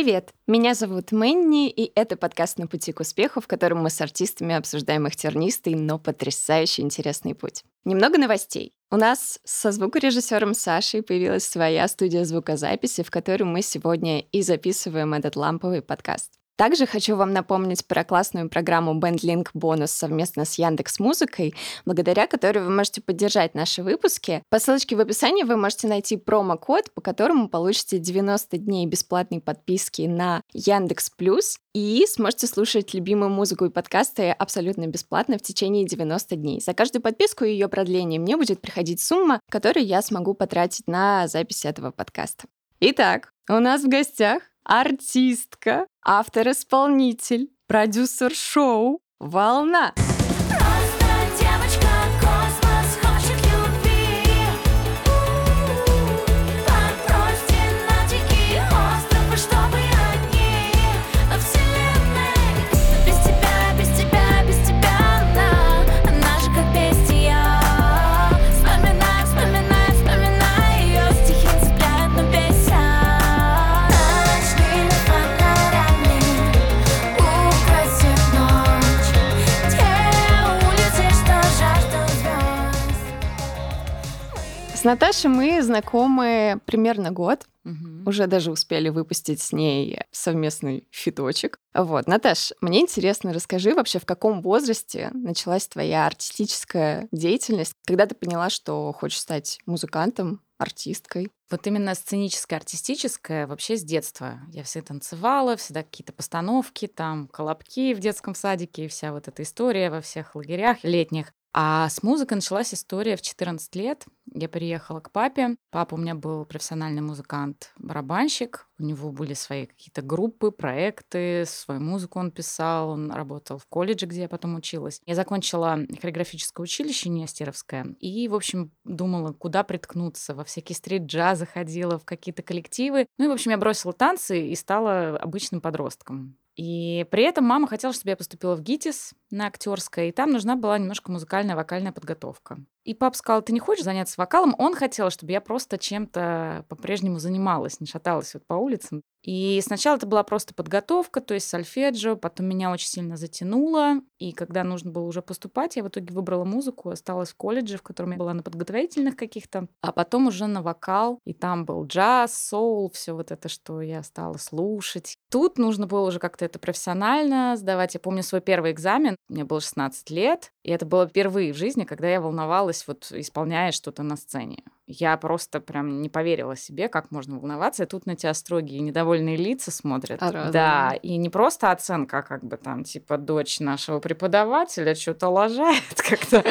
Привет! Меня зовут Мэнни, и это подкаст «На пути к успеху», в котором мы с артистами обсуждаем их тернистый, но потрясающе интересный путь. Немного новостей. У нас со звукорежиссером Сашей появилась своя студия звукозаписи, в которой мы сегодня и записываем этот ламповый подкаст. Также хочу вам напомнить про классную программу BandLink Bonus совместно с Яндекс Музыкой, благодаря которой вы можете поддержать наши выпуски. По ссылочке в описании вы можете найти промокод, по которому получите 90 дней бесплатной подписки на Яндекс Плюс и сможете слушать любимую музыку и подкасты абсолютно бесплатно в течение 90 дней. За каждую подписку и ее продление мне будет приходить сумма, которую я смогу потратить на запись этого подкаста. Итак, у нас в гостях артистка, автор-исполнитель, продюсер шоу «Волна». Наташей мы знакомы примерно год. Угу. Уже даже успели выпустить с ней совместный фиточек. Вот, Наташ, мне интересно, расскажи вообще, в каком возрасте началась твоя артистическая деятельность? Когда ты поняла, что хочешь стать музыкантом, артисткой? Вот именно сценическая, артистическая вообще с детства. Я всегда танцевала, всегда какие-то постановки, там, колобки в детском садике и вся вот эта история во всех лагерях летних. А с музыкой началась история в 14 лет. Я приехала к папе. Папа у меня был профессиональный музыкант, барабанщик. У него были свои какие-то группы, проекты, свою музыку он писал. Он работал в колледже, где я потом училась. Я закончила хореографическое училище Нестеровское. И, в общем, думала, куда приткнуться. Во всякие стрит-джазы ходила, в какие-то коллективы. Ну и, в общем, я бросила танцы и стала обычным подростком. И при этом мама хотела, чтобы я поступила в ГИТИС на актерское, и там нужна была немножко музыкальная вокальная подготовка. И папа сказал, ты не хочешь заняться вокалом? Он хотел, чтобы я просто чем-то по-прежнему занималась, не шаталась вот по улицам. И сначала это была просто подготовка, то есть сольфеджио, потом меня очень сильно затянуло, и когда нужно было уже поступать, я в итоге выбрала музыку, осталась в колледже, в котором я была на подготовительных каких-то, а потом уже на вокал, и там был джаз, соул, все вот это, что я стала слушать. Тут нужно было уже как-то это профессионально сдавать. Я помню свой первый экзамен, мне было 16 лет, и это было впервые в жизни, когда я волновалась, вот исполняя что-то на сцене. Я просто прям не поверила себе, как можно волноваться. И тут на тебя строгие недовольные лица смотрят. А да, и не просто оценка, а как бы там, типа, дочь нашего преподавателя что-то лажает как-то.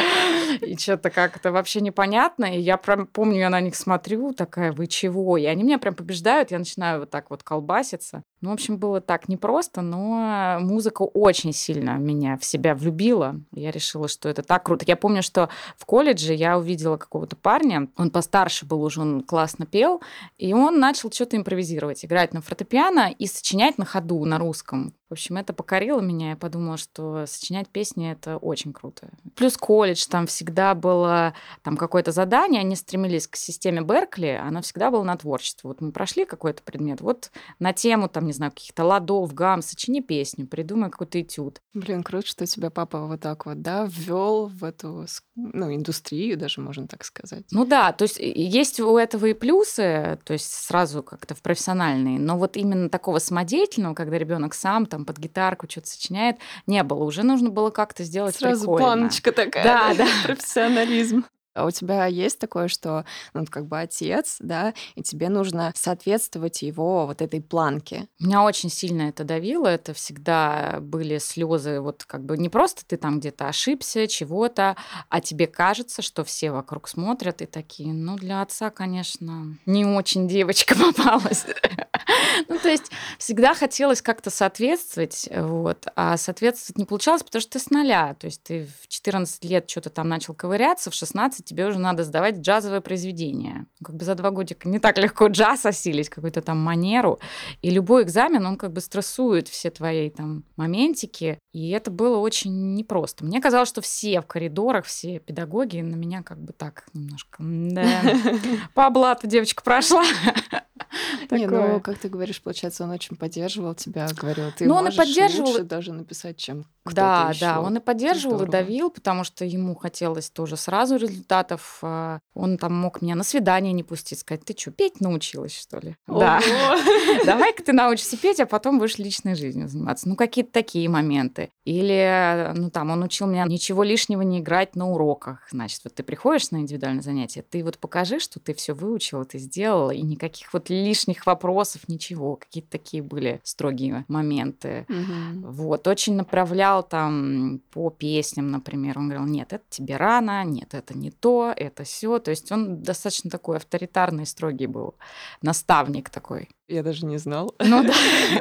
И что-то как-то вообще непонятно. И я прям помню, я на них смотрю, такая, вы чего? И они меня прям побеждают, я начинаю вот так вот колбаситься. Ну, в общем, было так непросто, но музыка очень сильно меня в себя влюбила. Я решила, что это так круто. Я помню, что в колледже я увидела какого-то парня, он постарше был уже, он классно пел, и он начал что-то импровизировать, играть на фортепиано и сочинять на ходу на русском. В общем, это покорило меня. Я подумала, что сочинять песни — это очень круто. Плюс колледж, там всегда было там какое-то задание, они стремились к системе Беркли, оно всегда было на творчество. Вот мы прошли какой-то предмет, вот на тему, там, не знаю, каких-то ладов, гам, сочини песню, придумай какой-то этюд. Блин, круто, что тебя папа вот так вот, да, ввел в эту, ну, индустрию даже, можно так сказать. Ну да, то есть есть у этого и плюсы, то есть сразу как-то в профессиональные, но вот именно такого самодеятельного, когда ребенок сам там под гитарку что-то сочиняет, не было. Уже нужно было как-то сделать Сразу прикольно. планочка такая. Да, да. Профессионализм. А у тебя есть такое, что ну, как бы отец, да, и тебе нужно соответствовать его вот этой планке? Меня очень сильно это давило. Это всегда были слезы, вот как бы не просто ты там где-то ошибся, чего-то, а тебе кажется, что все вокруг смотрят и такие, ну, для отца, конечно, не очень девочка попалась. Ну, то есть всегда хотелось как-то соответствовать, вот, а соответствовать не получалось, потому что ты с нуля. То есть ты в 14 лет что-то там начал ковыряться, в 16 тебе уже надо сдавать джазовое произведение. Как бы за два годика не так легко джаз осилить, какую-то там манеру. И любой экзамен, он как бы стрессует все твои там моментики. И это было очень непросто. Мне казалось, что все в коридорах, все педагоги на меня как бы так немножко... Да, по блату девочка прошла. Не, ну, как ты говоришь, получается, он очень поддерживал тебя, говорил, ты Ну, он и поддерживал. лучше даже написать, чем кто-то Да, еще. да, он и поддерживал, и здорово. давил, потому что ему хотелось тоже сразу результатов. А, Он там мог меня на свидание не пустить, сказать, ты что, петь научилась, что ли? Да. Ого. Давай-ка ты научишься петь, а потом будешь личной жизнью заниматься. Ну, какие-то такие моменты. Или, ну, там, он учил меня ничего лишнего не играть на уроках. Значит, вот ты приходишь на индивидуальное занятие, ты вот покажи, что ты все выучила, ты сделала, и никаких вот лишних вопросов, ничего. Какие-то такие были строгие моменты. Мгм. Вот, очень направлял там по песням, например. Он говорил, нет, это тебе рано, нет, это не то, это все. То есть он достаточно такой авторитарный, строгий был наставник такой. Я даже не знал. Ну да.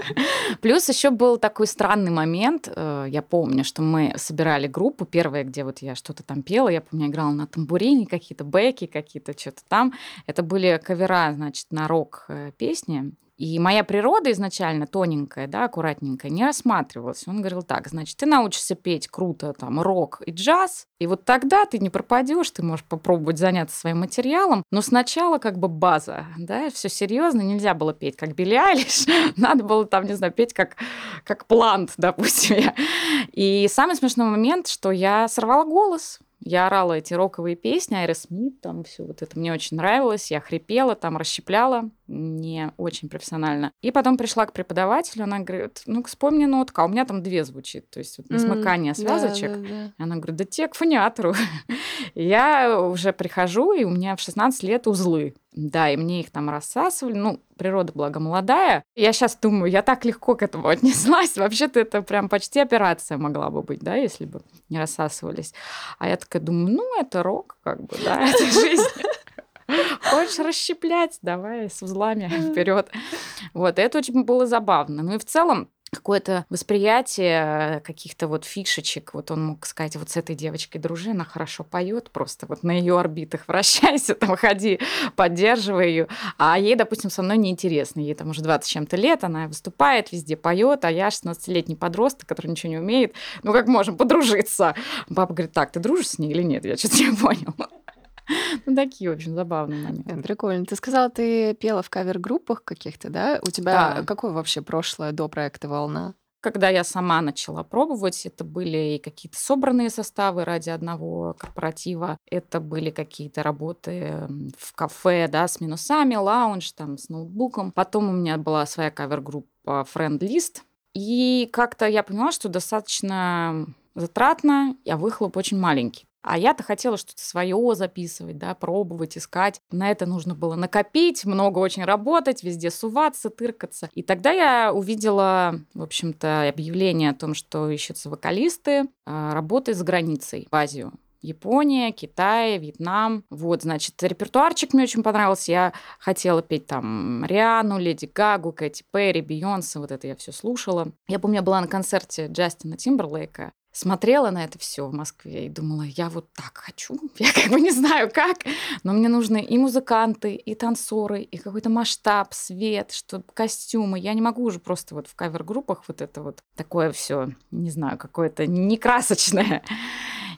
Плюс еще был такой странный момент. э, Я помню, что мы собирали группу, первая, где вот я что-то там пела. Я помню, играла на тамбурине, какие-то бэки, какие-то что-то там. Это были кавера, значит, на рок-песни. И моя природа изначально тоненькая, да, аккуратненькая, не рассматривалась. Он говорил так, значит, ты научишься петь круто там рок и джаз, и вот тогда ты не пропадешь, ты можешь попробовать заняться своим материалом, но сначала как бы база, да, все серьезно, нельзя было петь как Билли Айлиш, надо было там, не знаю, петь как, как плант, допустим. И самый смешной момент, что я сорвала голос, я орала эти роковые песни, Айра Смит, там все вот это мне очень нравилось. Я хрипела, там расщепляла, не очень профессионально. И потом пришла к преподавателю, она говорит, ну вспомни нотка, а у меня там две звучит, то есть вот не смыкание да, связочек. да, да. И Она говорит, да те к фониатору. И я уже прихожу, и у меня в 16 лет узлы. Да, и мне их там рассасывали. Ну, природа, благо, молодая. Я сейчас думаю, я так легко к этому отнеслась. Вообще-то это прям почти операция могла бы быть, да, если бы не рассасывались. А я такая думаю, ну, это рок, как бы, да, это жизнь. Хочешь расщеплять? Давай с узлами вперед. Вот, это очень было забавно. Ну и в целом, какое-то восприятие каких-то вот фишечек. Вот он мог сказать, вот с этой девочкой дружи, она хорошо поет, просто вот на ее орбитах вращайся, там ходи, поддерживай ее. А ей, допустим, со мной неинтересно. Ей там уже 20 с чем-то лет, она выступает, везде поет, а я 16-летний подросток, который ничего не умеет. Ну как можем подружиться? Папа говорит, так, ты дружишь с ней или нет? Я что-то не понял. Ну, такие очень забавные моменты. Прикольно. Ты сказала, ты пела в кавер-группах каких-то, да? У тебя какое вообще прошлое до проекта «Волна»? Когда я сама начала пробовать, это были и какие-то собранные составы ради одного корпоратива, это были какие-то работы в кафе, да, с минусами, лаунж, там, с ноутбуком. Потом у меня была своя кавер-группа List. И как-то я поняла, что достаточно затратно, а выхлоп очень маленький. А я-то хотела что-то свое записывать, да, пробовать, искать. На это нужно было накопить, много очень работать, везде суваться, тыркаться. И тогда я увидела, в общем-то, объявление о том, что ищутся вокалисты, а, работы за границей, в Азию. Япония, Китай, Вьетнам. Вот, значит, репертуарчик мне очень понравился. Я хотела петь там Риану, Леди Гагу, Кэти Перри, Бейонсе. Вот это я все слушала. Я помню, я была на концерте Джастина Тимберлейка смотрела на это все в Москве и думала, я вот так хочу. Я как бы не знаю как, но мне нужны и музыканты, и танцоры, и какой-то масштаб, свет, что костюмы. Я не могу уже просто вот в кавер-группах вот это вот такое все, не знаю, какое-то некрасочное.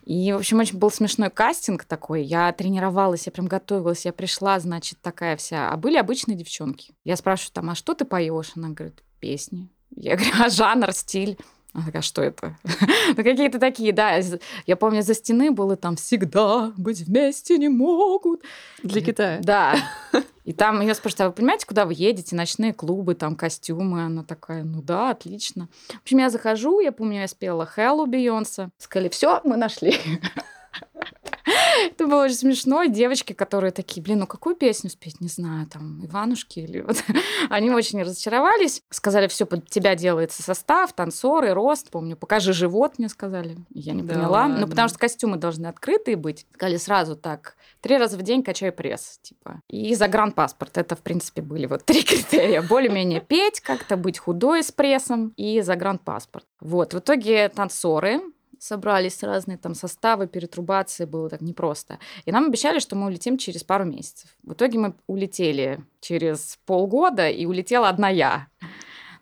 И, в общем, очень был смешной кастинг такой. Я тренировалась, я прям готовилась, я пришла, значит, такая вся. А были обычные девчонки. Я спрашиваю там, а что ты поешь? Она говорит, песни. Я говорю, а жанр, стиль? Она такая, что это? ну, какие-то такие, да. Я помню, за стены было там «Всегда быть вместе не могут». Для Китая. Да. И там я спрашиваю, а вы понимаете, куда вы едете? Ночные клубы, там костюмы. Она такая, ну да, отлично. В общем, я захожу, я помню, я спела Hello Бейонсе. Сказали, все, мы нашли. Это было очень смешно. Девочки, которые такие, блин, ну какую песню спеть, не знаю, там, Иванушки или вот. Они очень разочаровались. Сказали, все под тебя делается состав, танцоры, рост. Помню, покажи живот, мне сказали. Я не Да поняла. Ну, потому что костюмы должны открытые быть. Сказали сразу так, три раза в день качай пресс, типа. И загранпаспорт. Это, в принципе, были вот три критерия. Более-менее петь, как-то быть худой с прессом и загранпаспорт. Вот, в итоге танцоры, собрались разные там составы, перетрубации, было так непросто. И нам обещали, что мы улетим через пару месяцев. В итоге мы улетели через полгода, и улетела одна я.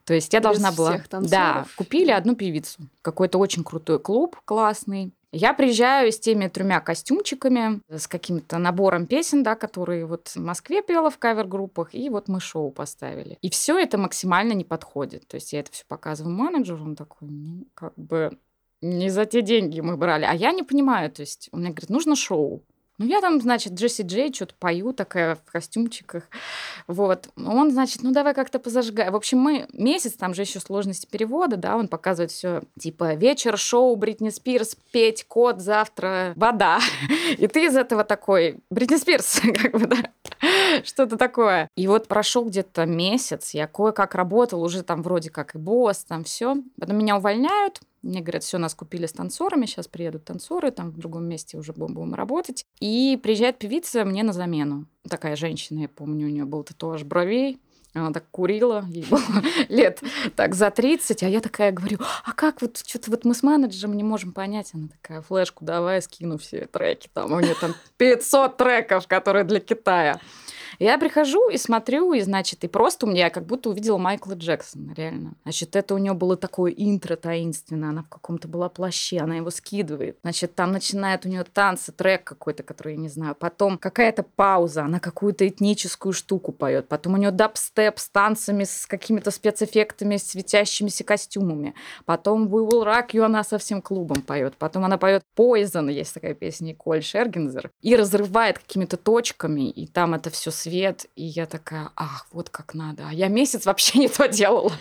То есть я Без должна была... Да, купили одну певицу. Какой-то очень крутой клуб классный. Я приезжаю с теми тремя костюмчиками, с каким-то набором песен, да, которые вот в Москве пела в кавер-группах, и вот мы шоу поставили. И все это максимально не подходит. То есть я это все показываю менеджеру, он такой, ну, как бы не за те деньги мы брали. А я не понимаю, то есть он мне говорит, нужно шоу. Ну, я там, значит, Джесси Джей что-то пою, такая в костюмчиках. Вот. Он, значит, ну давай как-то позажигай. В общем, мы месяц, там же еще сложности перевода, да, он показывает все типа вечер, шоу, Бритни Спирс, петь, кот, завтра, вода. И ты из этого такой, Бритни Спирс, как бы, да, что-то такое. И вот прошел где-то месяц, я кое-как работал, уже там вроде как и босс, там все. Потом меня увольняют, мне говорят, все, нас купили с танцорами, сейчас приедут танцоры, там в другом месте уже будем работать. И приезжает певица мне на замену. Такая женщина, я помню, у нее был татуаж бровей, она так курила, ей было лет так за 30, а я такая говорю, а как вот, что-то вот мы с менеджером не можем понять. Она такая, флешку давай, скину все треки, там у нее там 500 треков, которые для Китая. Я прихожу и смотрю, и, значит, и просто у меня как будто увидела Майкла Джексона, реально. Значит, это у нее было такое интро таинственное, она в каком-то была плаще, она его скидывает. Значит, там начинает у нее танцы, трек какой-то, который я не знаю. Потом какая-то пауза, она какую-то этническую штуку поет. Потом у нее дабстеп с танцами, с какими-то спецэффектами, светящимися костюмами. Потом We Will Rock You, она со всем клубом поет. Потом она поет Poison, есть такая песня Николь Шергензер, и разрывает какими-то точками, и там это все свет, и я такая, ах, вот как надо. А я месяц вообще не то делала.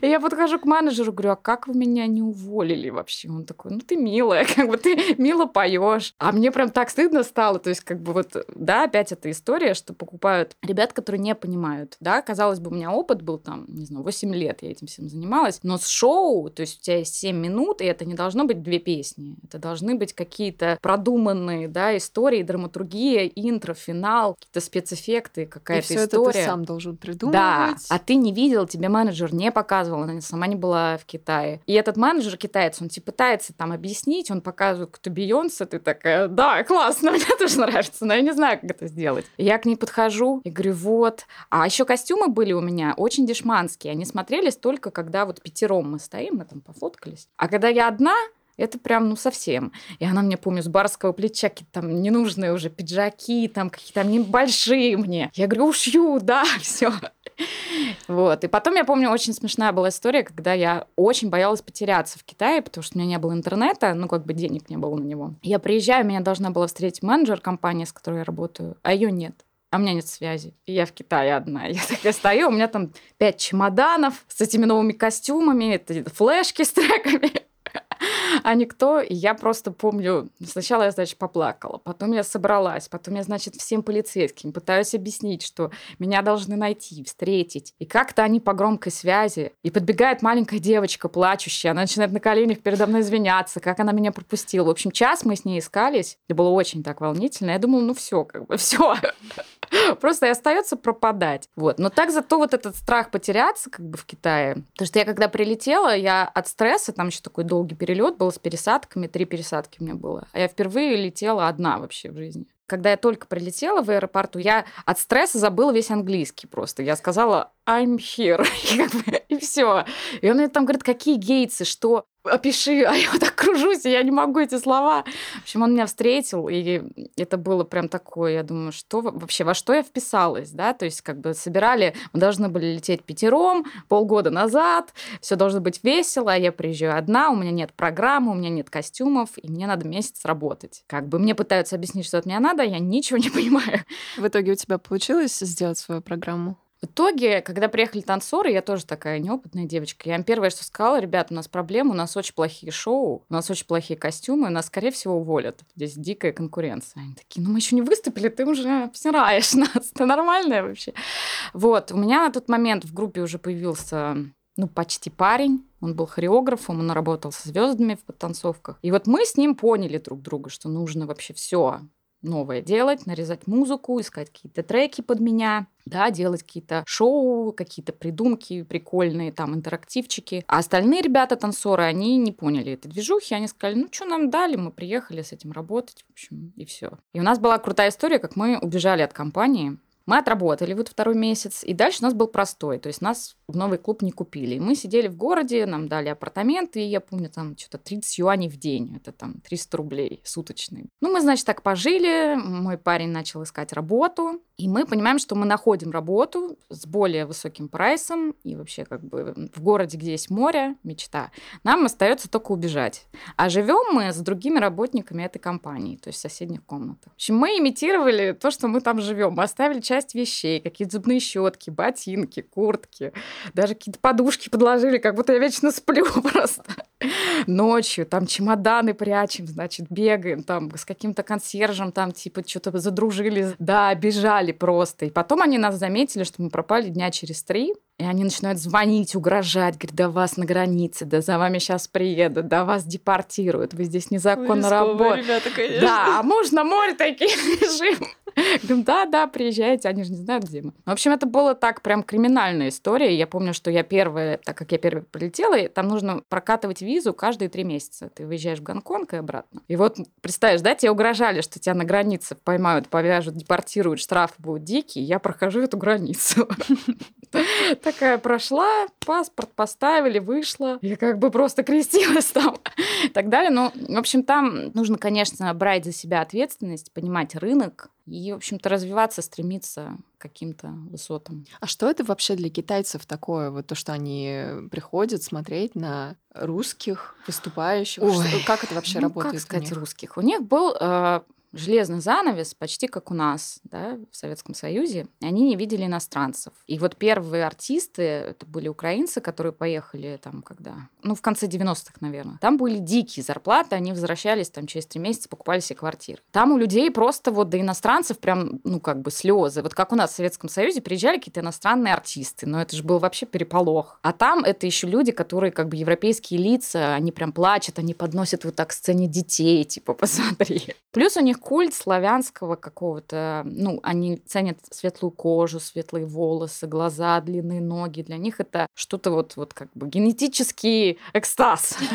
И я подхожу к менеджеру, говорю, а как вы меня не уволили вообще? Он такой, ну ты милая, как бы ты мило поешь. А мне прям так стыдно стало, то есть как бы вот, да, опять эта история, что покупают ребят, которые не понимают, да, казалось бы, у меня опыт был там, не знаю, 8 лет я этим всем занималась, но с шоу, то есть у тебя есть 7 минут, и это не должно быть две песни, это должны быть какие-то продуманные, да, истории, драматургия, интро, финал, какие-то спецэффекты, проекты, какая-то и все история. это ты сам должен придумывать. Да, а ты не видел, тебе менеджер не показывал, она сама не была в Китае. И этот менеджер китаец, он тебе пытается там объяснить, он показывает, кто Бейонсе, ты такая, да, классно, мне тоже нравится, но я не знаю, как это сделать. Я к ней подхожу и говорю, вот. А еще костюмы были у меня очень дешманские, они смотрелись только когда вот пятером мы стоим, мы там пофоткались. А когда я одна, это прям, ну, совсем. И она мне, помню, с барского плеча какие-то там ненужные уже пиджаки, там какие-то небольшие мне. Я говорю, ушью, да, все. Вот. И потом, я помню, очень смешная была история, когда я очень боялась потеряться в Китае, потому что у меня не было интернета, ну, как бы денег не было на него. Я приезжаю, меня должна была встретить менеджер компании, с которой я работаю, а ее нет а у меня нет связи. И я в Китае одна. Я такая стою, у меня там пять чемоданов с этими новыми костюмами, флешки с треками а никто. И я просто помню, сначала я, значит, поплакала, потом я собралась, потом я, значит, всем полицейским пытаюсь объяснить, что меня должны найти, встретить. И как-то они по громкой связи. И подбегает маленькая девочка, плачущая, она начинает на коленях передо мной извиняться, как она меня пропустила. В общем, час мы с ней искались. Это было очень так волнительно. Я думала, ну все, как бы все. Просто и остается пропадать. Вот. Но так зато вот этот страх потеряться как бы в Китае. Потому что я когда прилетела, я от стресса, там еще такой долгий перелет был с пересадками, три пересадки у меня было. А я впервые летела одна вообще в жизни. Когда я только прилетела в аэропорту, я от стресса забыла весь английский просто. Я сказала I'm here. И, все. И он мне там говорит, какие гейтсы, что? Опиши, а я вот так кружусь, и я не могу эти слова. В общем, он меня встретил, и это было прям такое, я думаю, что вообще, во что я вписалась, да, то есть как бы собирали, мы должны были лететь пятером полгода назад, все должно быть весело, а я приезжаю одна, у меня нет программы, у меня нет костюмов, и мне надо месяц работать. Как бы мне пытаются объяснить, что от меня надо, я ничего не понимаю. В итоге у тебя получилось сделать свою программу? В итоге, когда приехали танцоры, я тоже такая неопытная девочка. Я им первое, что сказала, ребята, у нас проблемы, у нас очень плохие шоу, у нас очень плохие костюмы, нас, скорее всего, уволят. Здесь дикая конкуренция. Они такие, ну мы еще не выступили, ты уже всираешь нас, ты нормальная вообще. Вот, у меня на тот момент в группе уже появился ну, почти парень. Он был хореографом, он работал со звездами в подтанцовках. И вот мы с ним поняли друг друга, что нужно вообще все новое делать, нарезать музыку, искать какие-то треки под меня, да, делать какие-то шоу, какие-то придумки прикольные, там, интерактивчики. А остальные ребята, танцоры, они не поняли этой движухи, они сказали, ну, что нам дали, мы приехали с этим работать, в общем, и все. И у нас была крутая история, как мы убежали от компании, Мы отработали вот второй месяц, и дальше у нас был простой, то есть нас в новый клуб не купили. Мы сидели в городе, нам дали апартаменты, и я помню, там что-то 30 юаней в день, это там 300 рублей суточные. Ну, мы, значит, так пожили, мой парень начал искать работу, и мы понимаем, что мы находим работу с более высоким прайсом, и вообще как бы в городе, где есть море, мечта. Нам остается только убежать. А живем мы с другими работниками этой компании, то есть в соседних комнатах. В общем, мы имитировали то, что мы там живем. Мы оставили часть вещей, какие-то зубные щетки, ботинки, куртки, даже какие-то подушки подложили, как будто я вечно сплю просто. Ночью там чемоданы прячем, значит, бегаем там с каким-то консьержем, там типа что-то задружили, да, бежали просто. И потом они нас заметили, что мы пропали дня через три, и они начинают звонить, угрожать, говорят, да вас на границе, да за вами сейчас приедут, да вас депортируют, вы здесь незаконно работаете. Да, а можно море такие лежим. Говорим, да, да, приезжайте, они же не знают, где мы. В общем, это было так прям криминальная история. Я помню, что я первая, так как я первая полетела, там нужно прокатывать визу каждые три месяца. Ты выезжаешь в Гонконг и обратно. И вот представляешь, да, тебе угрожали, что тебя на границе поймают, повяжут, депортируют, штрафы будут дикие. Я прохожу эту границу. Такая прошла, паспорт поставили, вышла. Я как бы просто крестилась там и так далее. Ну, в общем, там нужно, конечно, брать за себя ответственность, понимать рынок и, в общем-то, развиваться, стремиться к каким-то высотам. А что это вообще для китайцев такое? Вот то, что они приходят смотреть на русских выступающих. Ой, как это вообще ну, работает? Как сказать русских? У них был э, железный занавес, почти как у нас, да, в Советском Союзе, они не видели иностранцев. И вот первые артисты, это были украинцы, которые поехали там когда, ну, в конце 90-х, наверное. Там были дикие зарплаты, они возвращались там через три месяца, покупали себе квартиры. Там у людей просто вот до иностранцев прям, ну, как бы слезы. Вот как у нас в Советском Союзе приезжали какие-то иностранные артисты, но это же был вообще переполох. А там это еще люди, которые как бы европейские лица, они прям плачут, они подносят вот так сцене детей, типа, посмотри. Плюс у них культ славянского какого-то, ну, они ценят светлую кожу, светлые волосы, глаза, длинные ноги. Для них это что-то вот, вот как бы генетический экстаз.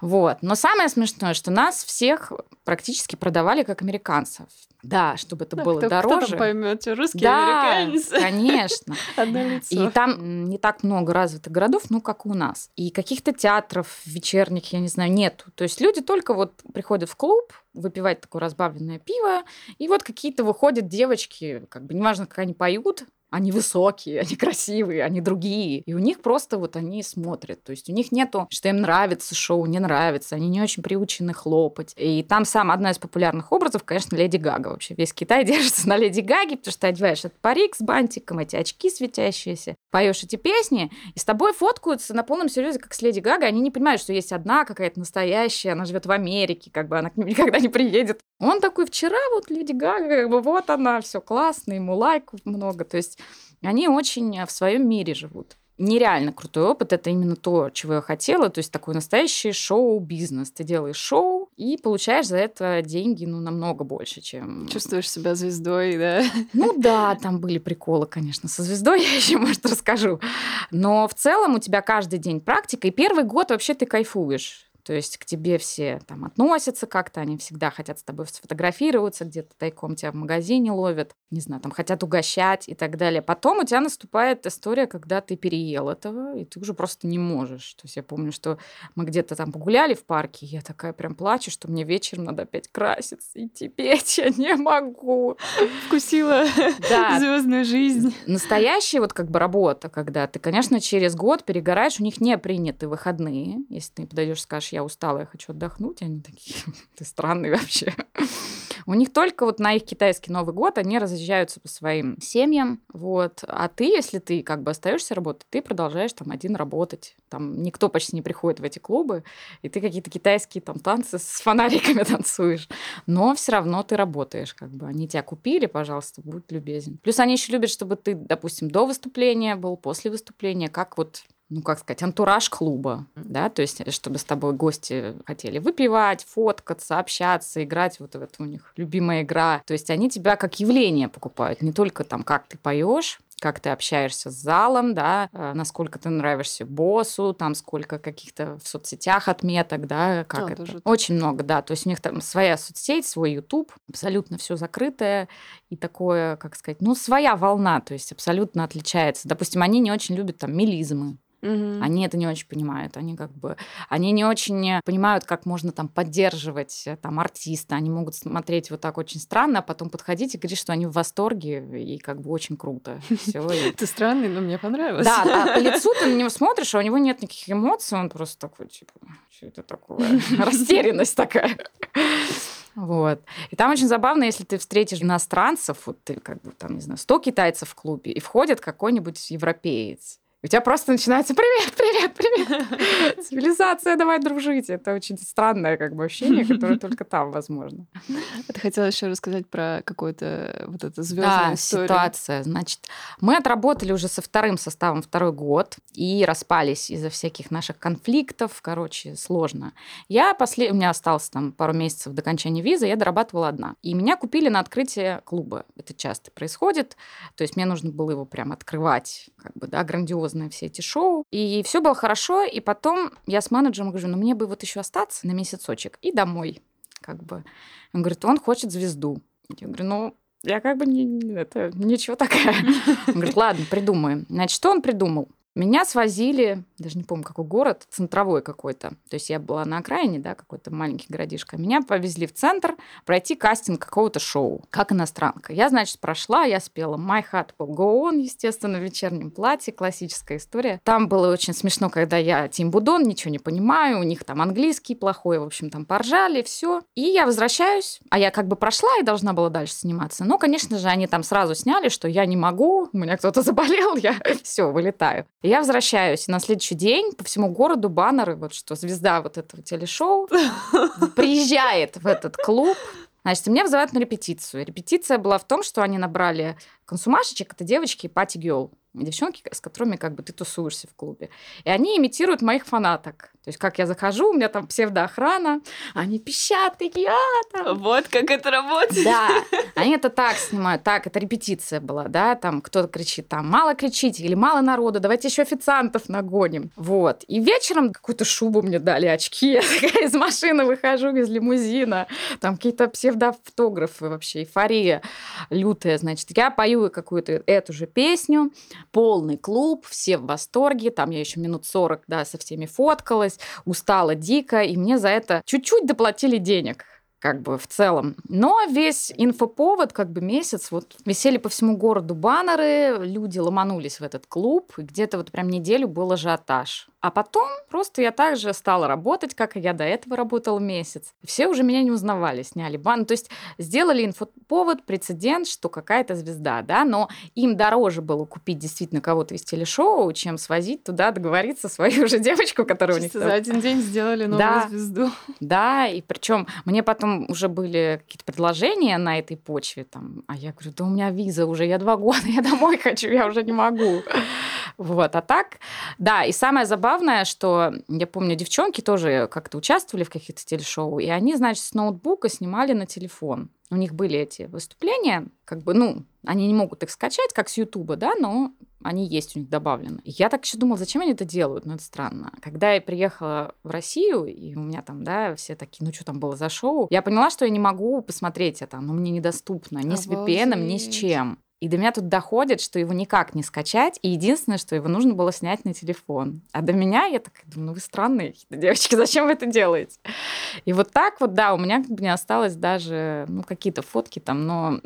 Вот. Но самое смешное, что нас всех практически продавали как американцев. Да, чтобы это а было кто, дороже. Кто поймет, русский да, американец. конечно. Одно лицо. И там не так много развитых городов, ну, как у нас. И каких-то театров вечерних, я не знаю, нету. То есть люди только вот приходят в клуб, выпивать такое разбавленное пиво, и вот какие-то выходят девочки, как бы неважно, как они поют, они высокие, они красивые, они другие. И у них просто вот они смотрят. То есть у них нету, что им нравится шоу, не нравится. Они не очень приучены хлопать. И там сам одна из популярных образов, конечно, Леди Гага. Вообще весь Китай держится на Леди Гаге, потому что одеваешь этот парик с бантиком, эти очки светящиеся, поешь эти песни, и с тобой фоткаются на полном серьезе, как с Леди Гага. Они не понимают, что есть одна какая-то настоящая, она живет в Америке, как бы она к ним никогда не приедет. Он такой, вчера вот Леди Гага, вот она, все классно, ему лайков много. То есть они очень э, в своем мире живут. Нереально крутой опыт, это именно то, чего я хотела, то есть такой настоящий шоу-бизнес. Ты делаешь шоу и получаешь за это деньги, ну, намного больше, чем... Чувствуешь себя звездой, да? Ну да, там были приколы, конечно, со звездой, я еще, может, расскажу. Но в целом у тебя каждый день практика, и первый год вообще ты кайфуешь. То есть к тебе все там относятся как-то, они всегда хотят с тобой сфотографироваться, где-то тайком тебя в магазине ловят, не знаю, там хотят угощать и так далее. Потом у тебя наступает история, когда ты переел этого, и ты уже просто не можешь. То есть я помню, что мы где-то там погуляли в парке, и я такая прям плачу, что мне вечером надо опять краситься, идти петь, я не могу. Вкусила да. звездную жизнь. Настоящая вот как бы работа, когда ты, конечно, через год перегораешь, у них не приняты выходные. Если ты подойдешь и скажешь, я устала, я хочу отдохнуть, они такие, ты странный вообще. У них только вот на их китайский Новый год они разъезжаются по своим семьям, вот. А ты, если ты как бы остаешься работать, ты продолжаешь там один работать. Там никто почти не приходит в эти клубы, и ты какие-то китайские там танцы с фонариками танцуешь. Но все равно ты работаешь, как бы. Они тебя купили, пожалуйста, будь любезен. Плюс они еще любят, чтобы ты, допустим, до выступления был, после выступления, как вот ну, как сказать, антураж клуба, да, то есть, чтобы с тобой гости хотели выпивать, фоткаться, общаться, играть, вот это у них любимая игра. То есть они тебя как явление покупают, не только там, как ты поешь, как ты общаешься с залом, да, э, насколько ты нравишься боссу, там сколько каких-то в соцсетях отметок, да, как а, это. Тоже. Очень много, да. То есть у них там своя соцсеть, свой YouTube, абсолютно все закрытое и такое, как сказать, ну, своя волна, то есть абсолютно отличается. Допустим, они не очень любят там мелизмы, Угу. Они это не очень понимают. Они как бы, они не очень понимают, как можно там поддерживать э, там артиста. Они могут смотреть вот так очень странно, а потом подходить и говорить, что они в восторге и как бы очень круто. Все. Ты странный, но мне понравилось. Да, да, по лицу ты на него смотришь, а у него нет никаких эмоций, он просто такой, типа, что это такое? Растерянность такая. Вот. И там очень забавно, если ты встретишь иностранцев, вот ты как бы там, не знаю, 100 китайцев в клубе, и входит какой-нибудь европеец. У тебя просто начинается «Привет, привет, привет!» Цивилизация, давай дружить. Это очень странное как бы ощущение, которое только там возможно. Ты хотела еще рассказать про какую-то вот эту звездную да, историю. ситуация. Значит, мы отработали уже со вторым составом второй год и распались из-за всяких наших конфликтов. Короче, сложно. Я после... У меня осталось там пару месяцев до окончания визы, я дорабатывала одна. И меня купили на открытие клуба. Это часто происходит. То есть мне нужно было его прям открывать, как бы, да, грандиозно грандиозные все эти шоу. И все было хорошо. И потом я с менеджером говорю, ну мне бы вот еще остаться на месяцочек и домой. Как бы. Он говорит, он хочет звезду. Я говорю, ну, я как бы не, это ничего такая. Он говорит, ладно, придумаем. Значит, что он придумал? Меня свозили, даже не помню, какой город, центровой какой-то. То есть я была на окраине, да, какой-то маленький городишко. Меня повезли в центр пройти кастинг какого-то шоу, как иностранка. Я, значит, прошла, я спела My Heart Will Go On, естественно, в вечернем платье, классическая история. Там было очень смешно, когда я Тим Будон, ничего не понимаю, у них там английский плохой, в общем, там поржали, все. И я возвращаюсь, а я как бы прошла и должна была дальше сниматься. Но, конечно же, они там сразу сняли, что я не могу, у меня кто-то заболел, я все, вылетаю. Я возвращаюсь, и на следующий день по всему городу баннеры, вот что звезда вот этого телешоу приезжает в этот клуб, Значит, меня вызывают на репетицию. Репетиция была в том, что они набрали консумашечек, это девочки, пати гел девчонки, с которыми как бы ты тусуешься в клубе. И они имитируют моих фанаток. То есть, как я захожу, у меня там псевдоохрана, они пищат, и я там. Вот как это работает. Да, они это так снимают. Так, это репетиция была, да, там кто-то кричит, там, мало кричите или мало народу, давайте еще официантов нагоним. Вот. И вечером какую-то шубу мне дали, очки. Я такая из машины выхожу, из лимузина. Там какие-то псевдофотографы вообще, эйфория лютая. Значит, я пою какую-то эту же песню, полный клуб, все в восторге, там я еще минут 40, да, со всеми фоткалась, устала дико, и мне за это чуть-чуть доплатили денег как бы в целом. Но весь инфоповод, как бы месяц, вот висели по всему городу баннеры, люди ломанулись в этот клуб, где-то вот прям неделю был ажиотаж. А потом просто я также стала работать, как и я до этого работала месяц. Все уже меня не узнавали, сняли бан. То есть сделали инфоповод, прецедент, что какая-то звезда, да, но им дороже было купить действительно кого-то из телешоу, чем свозить туда, договориться свою же девочку, которая Чисто у них... за один день сделали новую да, звезду. Да, и причем мне потом уже были какие-то предложения на этой почве, там, а я говорю, да у меня виза уже, я два года, я домой хочу, я уже не могу. Вот, а так, да, и самое забавное, что я помню, девчонки тоже как-то участвовали в каких-то телешоу, и они, значит, с ноутбука снимали на телефон. У них были эти выступления, как бы, ну, они не могут их скачать, как с Ютуба, да, но они есть у них добавлены. И я так еще думала, зачем они это делают? Ну, это странно. Когда я приехала в Россию, и у меня там, да, все такие, ну, что там было за шоу, я поняла, что я не могу посмотреть это, но мне недоступно ни с VPN, ни с чем. И до меня тут доходит, что его никак не скачать, и единственное, что его нужно было снять на телефон. А до меня я такая думаю, ну вы странные девочки, зачем вы это делаете? И вот так вот, да, у меня как бы не осталось даже, ну, какие-то фотки там, но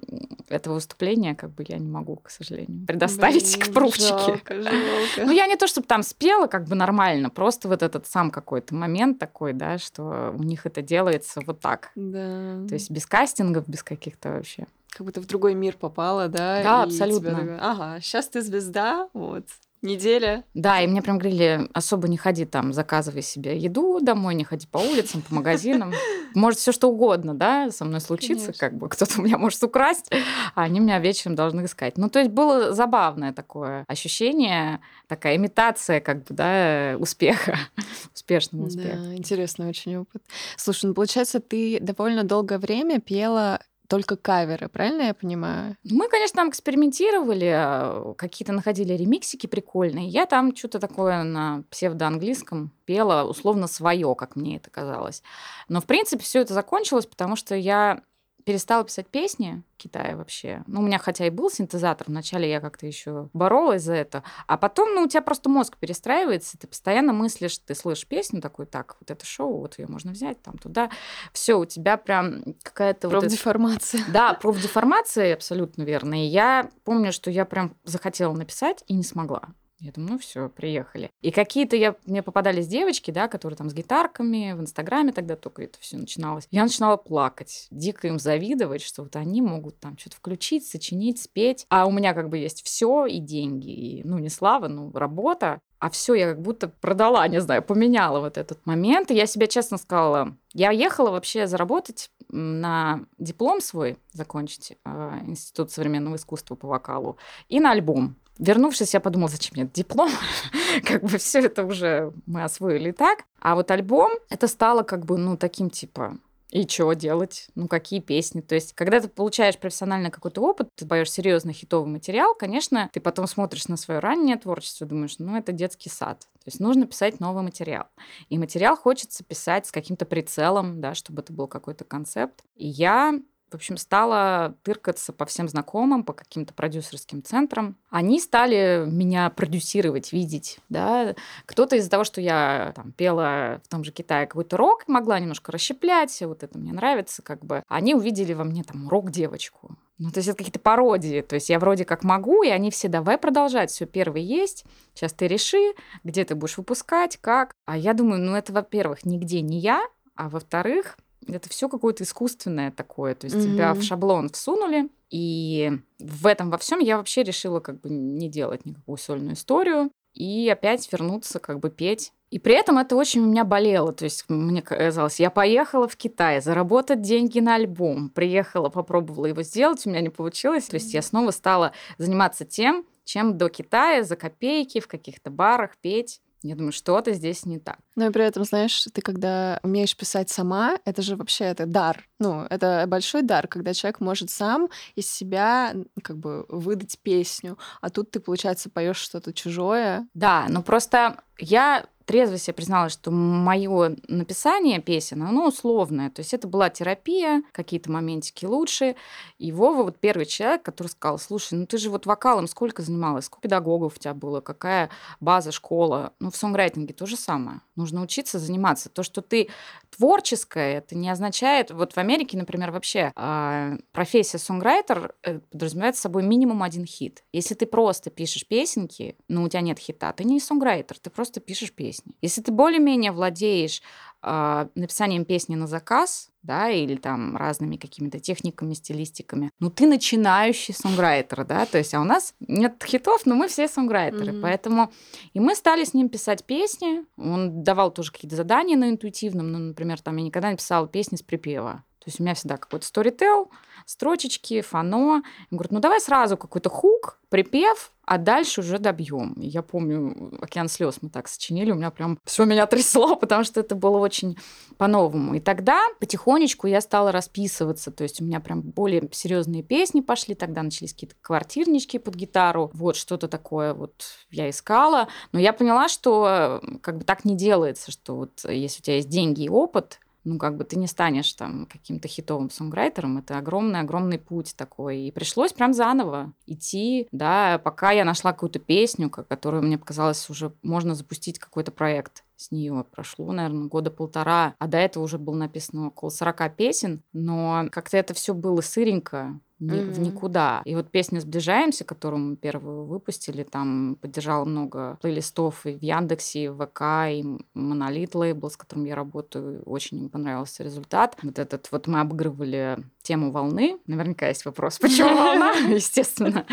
этого выступления как бы я не могу, к сожалению, предоставить Блин, к пруфчике. Жалко, жалко. Ну, я не то, чтобы там спела как бы нормально, просто вот этот сам какой-то момент такой, да, что у них это делается вот так. Да. То есть без кастингов, без каких-то вообще как будто в другой мир попала, да? Да, абсолютно. Тебя... Ага, сейчас ты звезда, вот, неделя. Да, и мне прям говорили, особо не ходи там, заказывай себе еду домой, не ходи по улицам, по магазинам. Может, все что угодно, да, со мной случится, Конечно. как бы кто-то у меня может украсть, а они меня вечером должны искать. Ну, то есть было забавное такое ощущение, такая имитация, как бы, да, успеха, успешного успеха. Да, интересный очень опыт. Слушай, ну, получается, ты довольно долгое время пела только каверы, правильно я понимаю? Мы, конечно, там экспериментировали, а, какие-то находили ремиксики прикольные. Я там что-то такое на псевдоанглийском пела, условно свое, как мне это казалось. Но, в принципе, все это закончилось, потому что я перестала писать песни в Китае вообще. Ну, у меня хотя и был синтезатор, вначале я как-то еще боролась за это, а потом, ну, у тебя просто мозг перестраивается, ты постоянно мыслишь, ты слышишь песню такой, так, вот это шоу, вот ее можно взять там туда, все, у тебя прям какая-то профдеформация. Вот это... Да, профдеформация, абсолютно верно. И я помню, что я прям захотела написать и не смогла. Я думаю, ну все, приехали. И какие-то я, мне попадались девочки, да, которые там с гитарками, в Инстаграме тогда только это все начиналось. Я начинала плакать, дико им завидовать, что вот они могут там что-то включить, сочинить, спеть. А у меня как бы есть все и деньги, и, ну, не слава, ну, работа. А все я как будто продала, не знаю, поменяла вот этот момент. И я себе честно сказала, я ехала вообще заработать на диплом свой, закончить э, Институт современного искусства по вокалу, и на альбом. Вернувшись, я подумала, зачем мне диплом? как бы все это уже мы освоили так. А вот альбом, это стало как бы, ну, таким типа, и что делать? Ну, какие песни? То есть, когда ты получаешь профессиональный какой-то опыт, ты поешь серьезный хитовый материал, конечно, ты потом смотришь на свое раннее творчество, думаешь, ну, это детский сад. То есть, нужно писать новый материал. И материал хочется писать с каким-то прицелом, да, чтобы это был какой-то концепт. И я в общем, стала тыркаться по всем знакомым, по каким-то продюсерским центрам. Они стали меня продюсировать, видеть, да. Кто-то из-за того, что я там, пела в том же Китае какой-то рок, могла немножко расщеплять, вот это мне нравится, как бы. Они увидели во мне там рок-девочку. Ну, то есть это какие-то пародии. То есть я вроде как могу, и они все давай продолжать. Все, первый есть. Сейчас ты реши, где ты будешь выпускать, как. А я думаю, ну это, во-первых, нигде не я, а во-вторых, это все какое-то искусственное такое. То есть mm-hmm. тебя в шаблон всунули, и в этом во всем я вообще решила как бы не делать никакую сольную историю и опять вернуться как бы петь. И при этом это очень у меня болело. То есть мне казалось, я поехала в Китай заработать деньги на альбом, приехала, попробовала его сделать, у меня не получилось. То есть я снова стала заниматься тем, чем до Китая за копейки в каких-то барах петь. Я думаю, что-то здесь не так. Но и при этом, знаешь, ты когда умеешь писать сама, это же вообще это дар. Ну, это большой дар, когда человек может сам из себя как бы выдать песню, а тут ты, получается, поешь что-то чужое. Да, но просто я трезво себе призналась, что мое написание песен, оно условное. То есть это была терапия, какие-то моментики лучше. И Вова вот первый человек, который сказал, слушай, ну ты же вот вокалом сколько занималась, сколько педагогов у тебя было, какая база, школа. Ну в сонграйтинге то же самое. Нужно учиться заниматься. То, что ты творческая, это не означает... Вот в Америке, например, вообще э, профессия сонграйтер э, подразумевает собой минимум один хит. Если ты просто пишешь песенки, но у тебя нет хита, ты не сонграйтер, ты просто пишешь песни. Если ты более-менее владеешь э, написанием песни на заказ, да, или там разными какими-то техниками, стилистиками, ну ты начинающий сонграйтер, да, то есть, а у нас нет хитов, но мы все сонграйтеры, mm-hmm. поэтому и мы стали с ним писать песни, он давал тоже какие-то задания на интуитивном, ну, например, там я никогда не писала песни с припева, то есть у меня всегда какой-то сторител, строчечки, фано. Он говорит, ну давай сразу какой-то хук, припев, а дальше уже добьем. Я помню, «Океан слез» мы так сочинили, у меня прям все меня трясло, потому что это было очень по-новому. И тогда потихонечку я стала расписываться, то есть у меня прям более серьезные песни пошли, тогда начались какие-то квартирнички под гитару, вот что-то такое вот я искала, но я поняла, что как бы так не делается, что вот если у тебя есть деньги и опыт, ну, как бы ты не станешь там каким-то хитовым сонграйтером. Это огромный-огромный путь такой. И пришлось прям заново идти, да, пока я нашла какую-то песню, которую мне показалось уже можно запустить какой-то проект с нее прошло, наверное, года полтора, а до этого уже было написано около 40 песен, но как-то это все было сыренько, ни, mm-hmm. в никуда. И вот песня «Сближаемся», которую мы первую выпустили, там поддержала много плейлистов и в Яндексе, и в ВК, и Монолит лейбл, с которым я работаю. Очень им понравился результат. Вот этот вот мы обыгрывали тему волны. Наверняка есть вопрос, почему волна, естественно.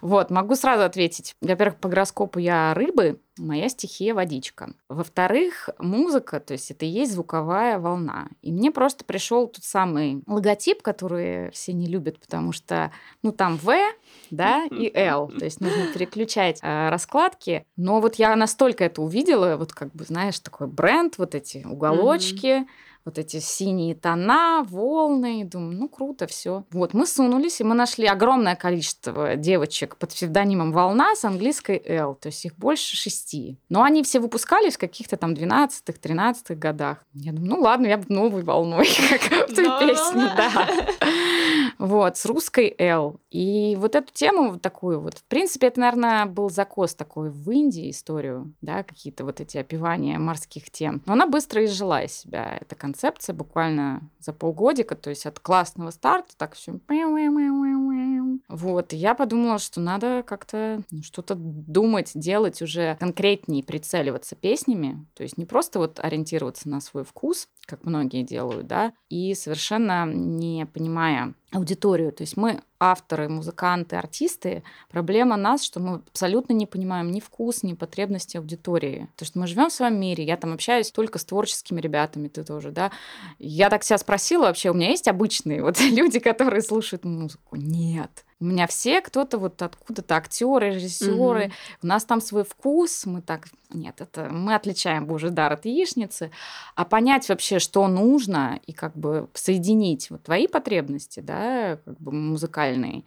Вот, могу сразу ответить. Во-первых, по гороскопу я рыбы, моя стихия водичка. Во-вторых, музыка, то есть это и есть звуковая волна. И мне просто пришел тот самый логотип, который все не любят, потому что, ну, там В, да, и L, то есть нужно переключать э, раскладки. Но вот я настолько это увидела, вот как бы, знаешь, такой бренд, вот эти уголочки, вот эти синие тона, волны. Думаю, ну круто, все. Вот, мы сунулись, и мы нашли огромное количество девочек под псевдонимом «Волна» с английской «Л», то есть их больше шести. Но они все выпускались в каких-то там 12-13 годах. Я думаю, ну ладно, я буду новой волной, как в той песне, да. Вот, с русской «Л». И вот эту тему такую вот, в принципе, это, наверное, был закос такой в Индии историю, да, какие-то вот эти описания морских тем. Но она быстро изжила из себя, эта концепция, буквально за полгодика, то есть от классного старта так все вот, и я подумала, что надо как-то ну, что-то думать, делать уже конкретнее, прицеливаться песнями, то есть не просто вот ориентироваться на свой вкус, как многие делают, да, и совершенно не понимая аудиторию. То есть мы авторы, музыканты, артисты. Проблема нас, что мы абсолютно не понимаем ни вкус, ни потребности аудитории. То есть мы живем в своем мире. Я там общаюсь только с творческими ребятами, ты тоже, да. Я так себя спросила вообще, у меня есть обычные вот люди, которые слушают музыку? Нет. У меня все кто-то вот откуда-то актеры, режиссеры. Угу. У нас там свой вкус. Мы так нет, это мы отличаем божий дар от яичницы. А понять вообще, что нужно, и как бы соединить вот твои потребности, да, как бы музыкальные,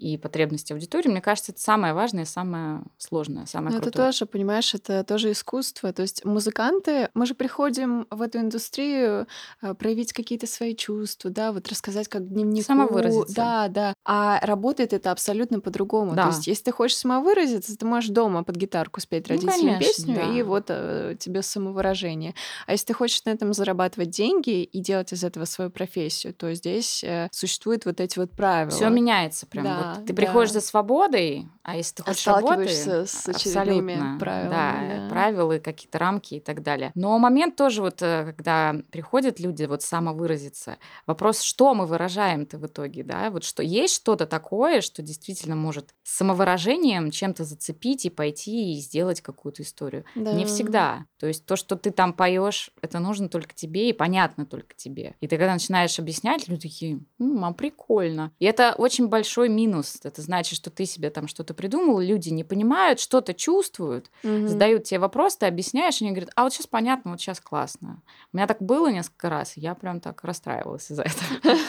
и потребности аудитории, мне кажется, это самое важное, самое сложное, самое Но крутое. Это тоже, понимаешь, это тоже искусство. То есть музыканты, мы же приходим в эту индустрию э, проявить какие-то свои чувства, да, вот рассказать как дневнику. Самовыразиться. Да, да. А работает это абсолютно по-другому. Да. То есть если ты хочешь самовыразиться, ты можешь дома под гитарку спеть Ну, родителям конечно, песню, да. и вот э, тебе самовыражение. А если ты хочешь на этом зарабатывать деньги и делать из этого свою профессию, то здесь э, существуют вот эти вот правила. Все меняется прям. Да, вот ты да. приходишь за свободой, а если ты А хочешь работы, с очередными абсолютно, правилами, да, да. правила, какие-то рамки и так далее. Но момент тоже вот, э, когда приходят люди вот самовыразиться, вопрос, что мы выражаем-то в итоге, да, вот что есть что-то такое, что действительно может самовыражением чем-то зацепить и пойти и сделать какую-то историю. Не Да. всегда. То есть то, что ты там поешь, это нужно только тебе и понятно только тебе. И ты когда начинаешь объяснять, люди такие, «М, а прикольно. И это очень большой минус. Это значит, что ты себе там что-то придумал, люди не понимают, что-то чувствуют, Мгм. задают тебе вопрос, ты объясняешь, и они говорят, а вот сейчас понятно, вот сейчас классно. У меня так было несколько раз, и я прям так расстраивалась из-за этого.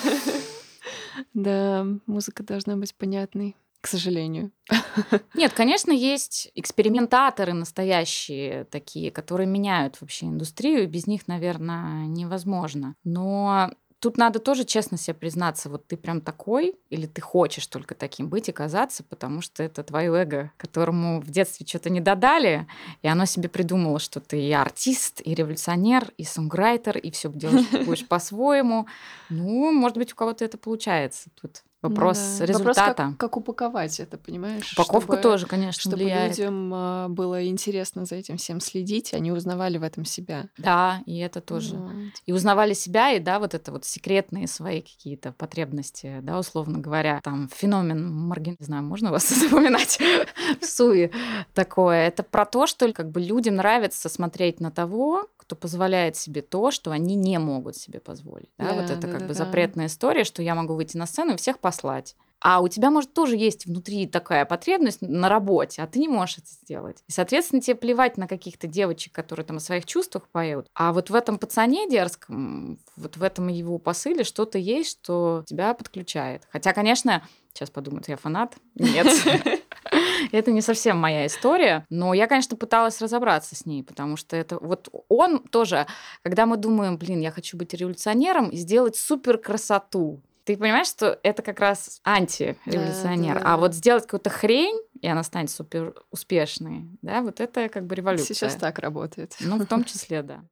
Да, музыка должна быть понятной, к сожалению. Нет, конечно, есть экспериментаторы настоящие такие, которые меняют вообще индустрию, без них, наверное, невозможно. Но тут надо тоже честно себе признаться, вот ты прям такой, или ты хочешь только таким быть и казаться, потому что это твое эго, которому в детстве что-то не додали, и оно себе придумало, что ты и артист, и революционер, и сонграйтер, и все делаешь будешь по-своему. Ну, может быть, у кого-то это получается. Тут вопрос Ну да. результата. Вопрос, как, как упаковать это, понимаешь? Упаковка Чтобы- тоже, конечно, Чтобы влияет. людям а, было интересно за этим всем следить, они узнавали в этом себя. Да, и это тоже. Вот. И узнавали себя, и да, вот это вот секретные свои какие-то потребности, да, условно говоря. Там феномен Морген, не знаю, можно вас запоминать в суе такое. Это про то, что как бы людям нравится смотреть на того, кто позволяет себе то, что они не могут себе позволить. Да, Да, вот это как бы да-да-да. запретная история, что я могу выйти на сцену и всех послать. А у тебя, может, тоже есть внутри такая потребность на работе, а ты не можешь это сделать. И, соответственно, тебе плевать на каких-то девочек, которые там о своих чувствах поют. А вот в этом пацане дерзком, вот в этом его посыле что-то есть, что тебя подключает. Хотя, конечно, сейчас подумают, я фанат. Нет. Это не совсем моя история, но я, конечно, пыталась разобраться с ней, потому что это вот он тоже, когда мы думаем, блин, я хочу быть революционером и сделать супер красоту, ты понимаешь, что это как раз антиреволюционер. Да, да, А да. вот сделать какую-то хрень, и она станет супер успешной, да, вот это как бы революция. Сейчас так работает. Ну, в том числе, да.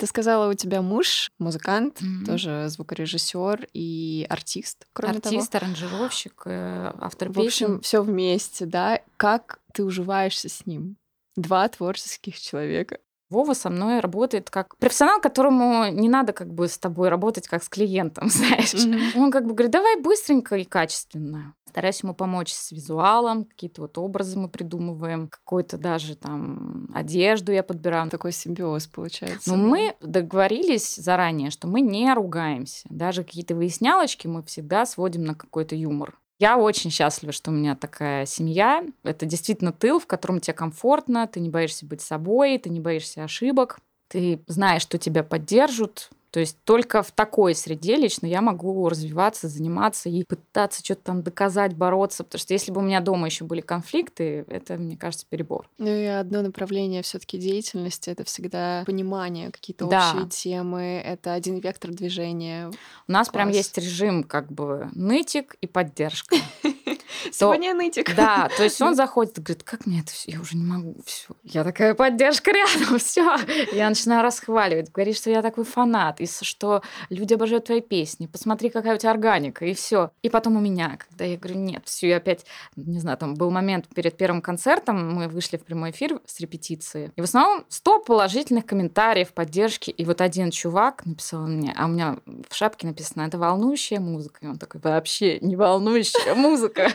Ты сказала, у тебя муж музыкант, Мгм. тоже звукорежиссер и артист, кроме Артист, аранжировщик, э, автор того. В общем, все вместе, да? Как ты уживаешься с ним? Два творческих человека. Вова со мной работает как профессионал, которому не надо как бы с тобой работать как с клиентом, знаешь. Он как бы говорит, давай быстренько и качественно. Стараюсь ему помочь с визуалом, какие-то вот образы мы придумываем, какую-то даже там одежду я подбираю. Такой симбиоз получается. Но да. мы договорились заранее, что мы не ругаемся. Даже какие-то выяснялочки мы всегда сводим на какой-то юмор. Я очень счастлива, что у меня такая семья. Это действительно тыл, в котором тебе комфортно, ты не боишься быть собой, ты не боишься ошибок, ты знаешь, что тебя поддержат, то есть только в такой среде лично я могу развиваться, заниматься и пытаться что-то там доказать, бороться. Потому что если бы у меня дома еще были конфликты, это, мне кажется, перебор. Ну и одно направление все-таки деятельности это всегда понимание, какие-то да. общие темы, это один вектор движения. У нас Класс. прям есть режим как бы нытик и поддержка. Сегодня нытик. Да, то есть он заходит и говорит, как мне это все, я уже не могу, все. Я такая поддержка рядом, все. Я начинаю расхваливать, говорит, что я такой фанат, и что люди обожают твои песни, посмотри, какая у тебя органика, и все. И потом у меня, когда я говорю, нет, все, я опять, не знаю, там был момент перед первым концертом, мы вышли в прямой эфир с репетиции, и в основном 100 положительных комментариев, поддержки, и вот один чувак написал мне, а у меня в шапке написано, это волнующая музыка, и он такой, вообще не волнующая музыка.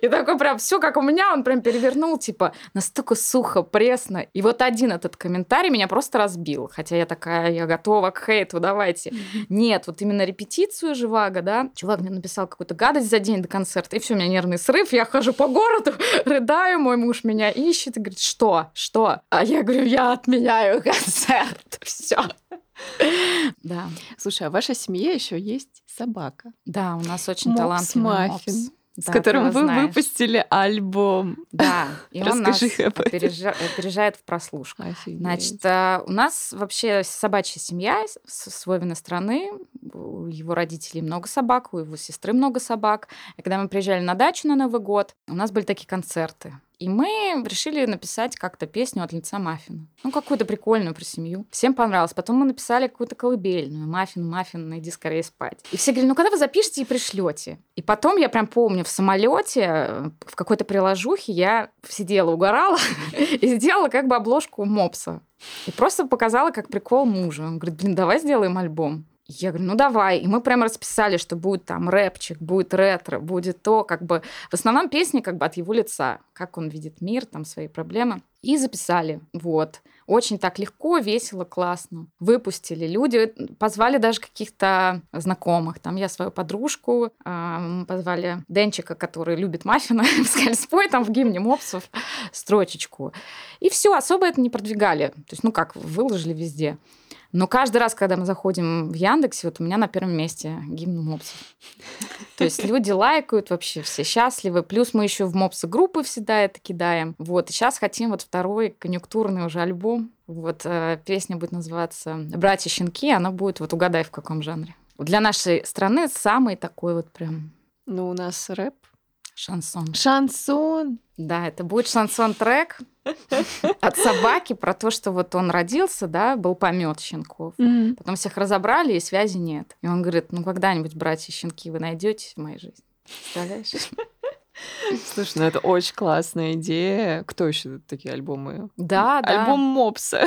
И такой прям все как у меня, он прям перевернул, типа, настолько сухо, пресно. И вот один этот комментарий меня просто разбил. Хотя я такая, я готова к хейту, давайте. Нет, вот именно репетицию Живаго, да, чувак мне написал какую-то гадость за день до концерта, и все, у меня нервный срыв, я хожу по городу, рыдаю, мой муж меня ищет и говорит, что, что? А я говорю, я отменяю концерт, все. Да. Слушай, а в вашей семье еще есть собака? Да, у нас очень Мопс талантливый Маффин. Мопс с да, которым вы знаешь. выпустили альбом. Да, и он нас опережа... опережает в прослушку. Офигеть. Значит, а, у нас вообще собачья семья с Вовиной страны. У его родителей много собак, у его сестры много собак. И когда мы приезжали на дачу на Новый год, у нас были такие концерты. И мы решили написать как-то песню от лица Маффина. Ну, какую-то прикольную про семью. Всем понравилось. Потом мы написали какую-то колыбельную. Маффин, Маффин, иди скорее спать. И все говорили, ну, когда вы запишете и пришлете? И потом я прям помню, в самолете, э, в какой-то приложухе я сидела, угорала и сделала как бы обложку мопса. И просто показала, как прикол мужа. Он говорит, блин, давай сделаем альбом. Я говорю, ну давай. И мы прямо расписали, что будет там рэпчик, будет ретро, будет то, как бы... В основном песни как бы от его лица, как он видит мир, там свои проблемы. И записали. Вот. Очень так легко, весело, классно. Выпустили. Люди позвали даже каких-то знакомых. Там я свою подружку, э, позвали Денчика, который любит маффина, сказали, спой там в гимне мопсов строчечку. И все, особо это не продвигали. То есть, ну как, выложили везде. Но каждый раз, когда мы заходим в Яндексе, вот у меня на первом месте гимн мопсов. То есть люди лайкают вообще, все счастливы. Плюс мы еще в мопсы группы всегда это кидаем. Вот, и сейчас хотим вот второй конъюнктурный уже альбом. Вот, э, песня будет называться «Братья щенки», она будет, вот угадай, в каком жанре. Для нашей страны самый такой вот прям... Ну, у нас рэп. Шансон. Шансон. Да, это будет шансон-трек от собаки про то, что вот он родился, да, был помет щенков. Mm-hmm. Потом всех разобрали, и связи нет. И он говорит, ну когда-нибудь братья щенки вы найдете в моей жизни. Представляешь? Слушай, ну это очень классная идея. Кто еще такие альбомы? Да, да. Альбом Мопса.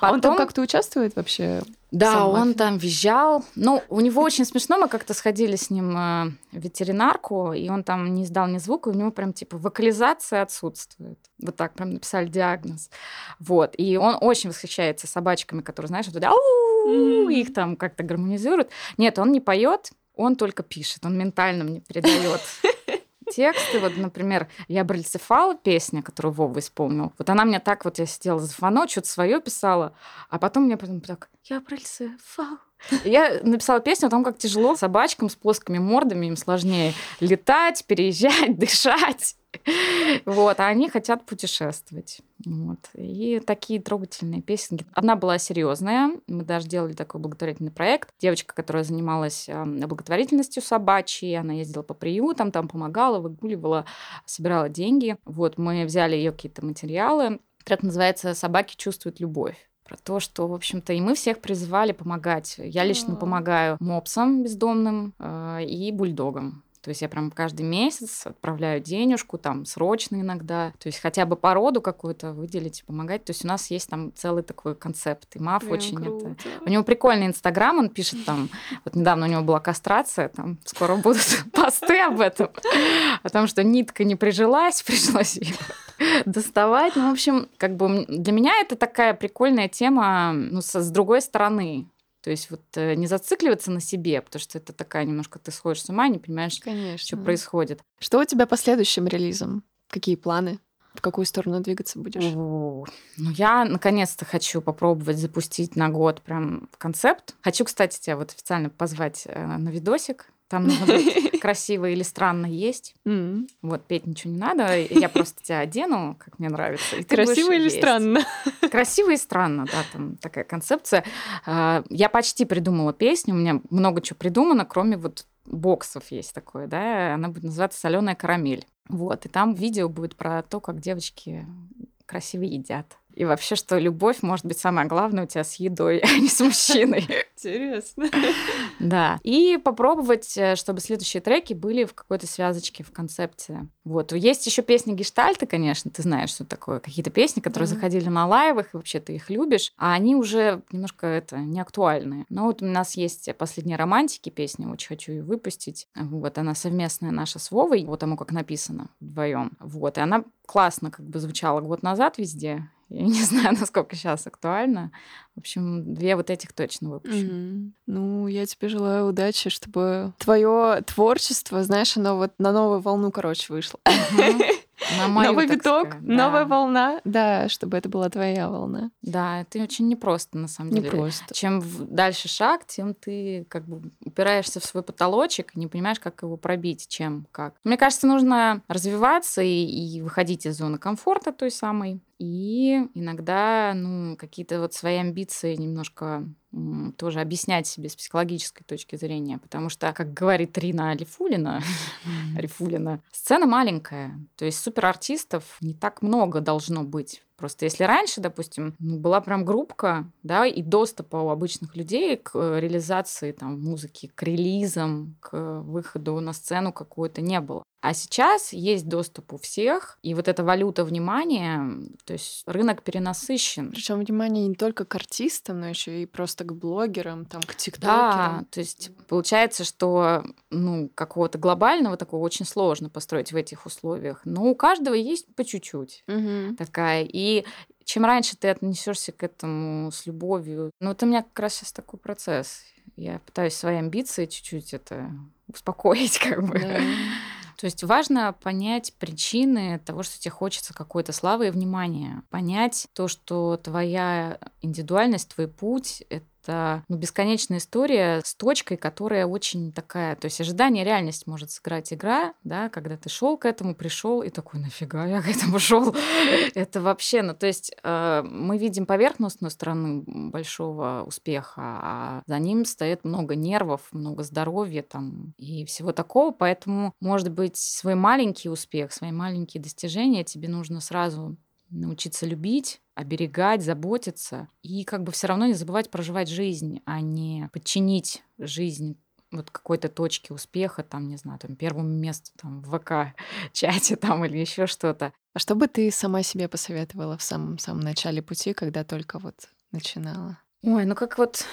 Потом... Он там как-то участвует вообще? Да, он там визжал. Ну, у него очень смешно. Мы как-то сходили с ним э, в ветеринарку, и он там не издал ни звука, у него прям типа вокализация отсутствует. Вот так прям написали диагноз. Вот. И он очень восхищается собачками, которые, знаешь, ау, их там как-то гармонизируют. Нет, он не поет, он только пишет, он ментально мне передает тексты. Вот, например, «Я бральцефал» песня, которую Вова исполнил. Вот она мне так вот, я сидела за фано, что-то свое писала, а потом мне потом так «Я бральцефал». И я написала песню о том, как тяжело собачкам с плоскими мордами, им сложнее летать, переезжать, дышать. Вот, а они хотят путешествовать. Вот. И такие трогательные песенки. Одна была серьезная. Мы даже делали такой благотворительный проект. Девочка, которая занималась благотворительностью собачьей, она ездила по приютам, там помогала, выгуливала, собирала деньги. Вот, мы взяли ее какие-то материалы. Трек называется «Собаки чувствуют любовь» про то, что, в общем-то, и мы всех призывали помогать. Я лично помогаю мопсам бездомным э, и бульдогам. То есть я прям каждый месяц отправляю денежку, там, срочно иногда. То есть хотя бы породу какую-то выделить, помогать. То есть у нас есть там целый такой концепт. И Маф очень круто. это... У него прикольный Инстаграм, он пишет там... Вот недавно у него была кастрация, там скоро будут посты об этом. О том, что нитка не прижилась, пришлось ее доставать. Ну, в общем, как бы для меня это такая прикольная тема ну, с другой стороны. То есть вот э, не зацикливаться на себе, потому что это такая немножко ты сходишь с ума, не понимаешь, Конечно. что происходит. Что у тебя по следующим релизам? Какие планы? В какую сторону двигаться будешь? Ну, я наконец-то хочу попробовать запустить на год прям концепт. Хочу, кстати, тебя вот официально позвать э, на видосик. Там нужно быть красиво или странно есть. М. Вот, петь ничего не надо. Я просто тебя одену, как мне нравится. Красиво или есть. странно? Красиво и странно, да, там такая концепция. А, Я почти придумала песню, у меня много чего придумано, кроме вот боксов есть такое, да, она будет называться «Соленая карамель». Вот, и там видео будет про то, как девочки красиво едят. И вообще, что любовь может быть самое главное у тебя с едой, а не с мужчиной. Интересно. Да. И попробовать, э, чтобы следующие треки были в какой-то связочке, в концепте. Вот. Есть еще песни гештальты, конечно, ты знаешь, что такое. Какие-то песни, которые заходили на лайвах, и вообще ты их любишь, а они уже немножко это не актуальные. Но вот у нас есть «Последние романтики» песня, очень хочу ее выпустить. Вот она совместная наша с Вовой, вот тому, как написано вдвоем. Вот. И она классно как бы звучала год назад везде. Я не знаю, насколько сейчас актуально. В общем, две вот этих точно выпущу. Мгм. Ну, я тебе желаю удачи, чтобы твое творчество, знаешь, оно вот на новую волну, короче, вышло. Мгм. На мою, Новый виток, сказать, новая да. волна. Да, чтобы это была твоя волна. Да, это очень непросто, на самом Не деле. просто. Чем дальше шаг, тем ты как бы упираешься в свой потолочек и не понимаешь, как его пробить, чем, как. Мне кажется, нужно развиваться и, и выходить из зоны комфорта той самой. И иногда, ну, какие-то вот свои амбиции немножко тоже объяснять себе с психологической точки зрения. Потому что, как говорит Рина Алифулина, Рифулина, сцена маленькая. То есть суперартистов не так много должно быть. Просто если раньше, допустим, ну, была прям группка, да, и доступа у обычных людей к э, реализации там музыки, к релизам, к выходу на сцену какой-то не было. А сейчас есть доступ у всех, и вот эта валюта внимания, то есть рынок перенасыщен. Причем внимание не только к артистам, но еще и просто к блогерам, там, к Да, тиктокерам. то есть получается, что ну, какого-то глобального такого очень сложно построить в этих условиях. Но у каждого есть по чуть-чуть Мгм. такая. И чем раньше ты отнесешься к этому с любовью, ну вот у меня как раз сейчас такой процесс. Я пытаюсь свои амбиции чуть-чуть это успокоить, как бы. Да. То есть важно понять причины того, что тебе хочется какой-то славы и внимания. Понять то, что твоя индивидуальность, твой путь — это ну, бесконечная история с точкой, которая очень такая... То есть ожидание реальность может сыграть игра, да, когда ты шел к этому, пришел и такой, нафига я к этому шел? Это вообще... Ну, то есть э, мы видим поверхностную сторону большого успеха, а за ним стоит много нервов, много здоровья там и всего такого. Поэтому, может быть, свой маленький успех, свои маленькие достижения тебе нужно сразу научиться любить, оберегать, заботиться и как бы все равно не забывать проживать жизнь, а не подчинить жизнь вот какой-то точке успеха, там, не знаю, там, первому месту там, в ВК-чате там или еще что-то. А что бы ты сама себе посоветовала в самом-самом начале пути, когда только вот начинала? Ой, ну как вот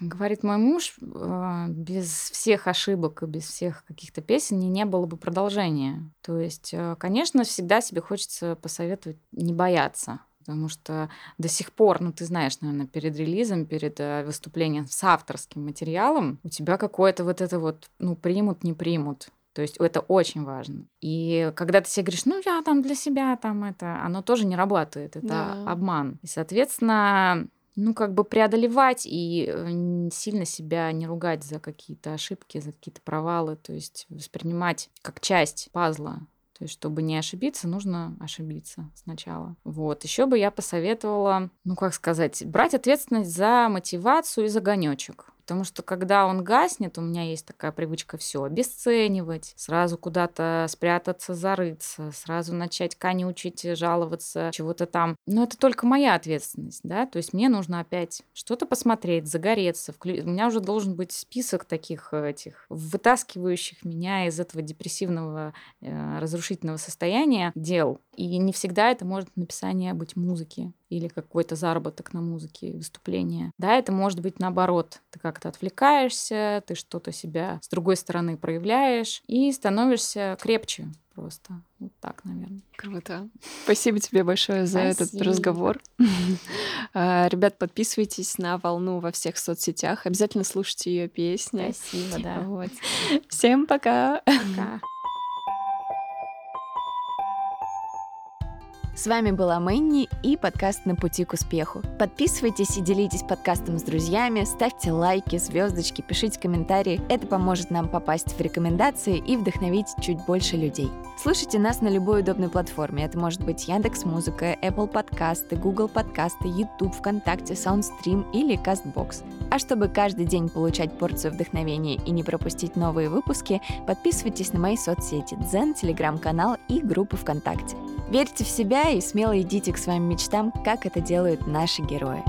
говорит мой муж, э, без всех ошибок и без всех каких-то песен не, было бы продолжения. То есть, э, конечно, всегда себе хочется посоветовать не бояться. Потому что до сих пор, ну ты знаешь, наверное, перед релизом, перед э, выступлением с авторским материалом, у тебя какое-то вот это вот, ну, примут, не примут. То есть это очень важно. И когда ты себе говоришь, ну, я там для себя там это, оно тоже не работает. Это Да. обман. И, соответственно, ну, как бы преодолевать и э, сильно себя не ругать за какие-то ошибки, за какие-то провалы, то есть воспринимать как часть пазла. То есть, чтобы не ошибиться, нужно ошибиться сначала. Вот. Еще бы я посоветовала, ну, как сказать, брать ответственность за мотивацию и за огонечек. Потому что когда он гаснет, у меня есть такая привычка все обесценивать, сразу куда-то спрятаться, зарыться, сразу начать конючить, жаловаться, чего-то там. Но это только моя ответственность, да, то есть мне нужно опять что-то посмотреть, загореться. Вклю- У меня уже должен быть список таких э, этих, вытаскивающих меня из этого депрессивного, э, разрушительного состояния дел. И не всегда это может написание быть музыки или какой-то заработок на музыке, выступление. Да, это может быть наоборот. Ты как-то отвлекаешься, ты что-то себя с другой стороны проявляешь и становишься крепче просто. Вот так, наверное. Круто. Спасибо тебе большое за этот Спасибо. разговор. А, Ребят, подписывайтесь на волну во всех соцсетях. Обязательно слушайте ее песни. Спасибо, да. Вот. Всем пока. Пока. С вами была Мэнни и подкаст «На пути к успеху». Подписывайтесь и делитесь подкастом с друзьями, ставьте лайки, звездочки, пишите комментарии. Это поможет нам попасть в рекомендации и вдохновить чуть больше людей. Слушайте нас на любой удобной платформе. Это может быть Яндекс Музыка, Apple подкасты, Google подкасты, YouTube, ВКонтакте, Soundstream или Castbox. А чтобы каждый день получать порцию вдохновения и не пропустить новые выпуски, подписывайтесь на мои соцсети Дзен, Телеграм-канал и группы ВКонтакте. Верьте в себя и смело идите к своим мечтам, как это делают наши герои.